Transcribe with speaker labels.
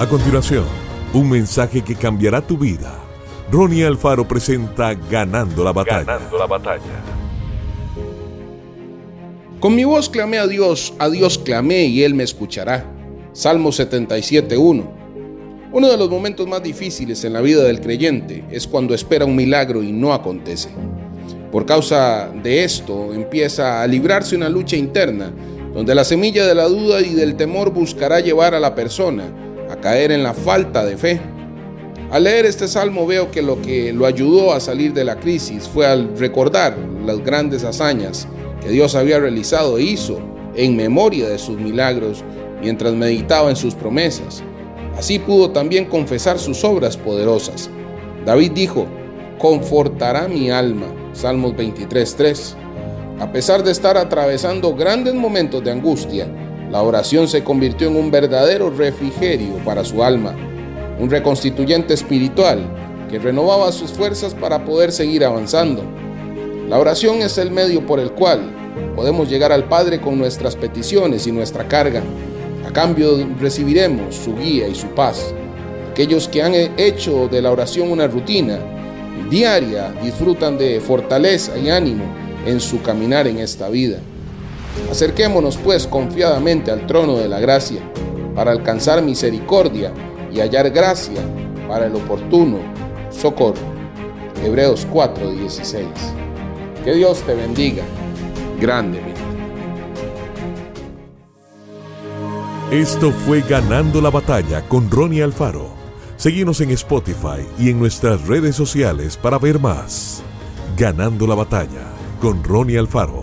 Speaker 1: A continuación, un mensaje que cambiará tu vida. Ronnie Alfaro presenta Ganando la batalla.
Speaker 2: Ganando la batalla.
Speaker 3: Con mi voz clamé a Dios, a Dios clamé y Él me escuchará. Salmo 77.1. Uno de los momentos más difíciles en la vida del creyente es cuando espera un milagro y no acontece. Por causa de esto empieza a librarse una lucha interna donde la semilla de la duda y del temor buscará llevar a la persona caer en la falta de fe. Al leer este salmo veo que lo que lo ayudó a salir de la crisis fue al recordar las grandes hazañas que Dios había realizado e hizo en memoria de sus milagros mientras meditaba en sus promesas. Así pudo también confesar sus obras poderosas. David dijo, confortará mi alma. Salmos 23.3. A pesar de estar atravesando grandes momentos de angustia, la oración se convirtió en un verdadero refrigerio para su alma, un reconstituyente espiritual que renovaba sus fuerzas para poder seguir avanzando. La oración es el medio por el cual podemos llegar al Padre con nuestras peticiones y nuestra carga. A cambio recibiremos su guía y su paz. Aquellos que han hecho de la oración una rutina diaria disfrutan de fortaleza y ánimo en su caminar en esta vida. Acerquémonos pues confiadamente al trono de la gracia para alcanzar misericordia y hallar gracia para el oportuno socorro. Hebreos 4:16. Que Dios te bendiga grandemente.
Speaker 1: Esto fue Ganando la batalla con Ronnie Alfaro. Seguimos en Spotify y en nuestras redes sociales para ver más. Ganando la batalla con Ronnie Alfaro.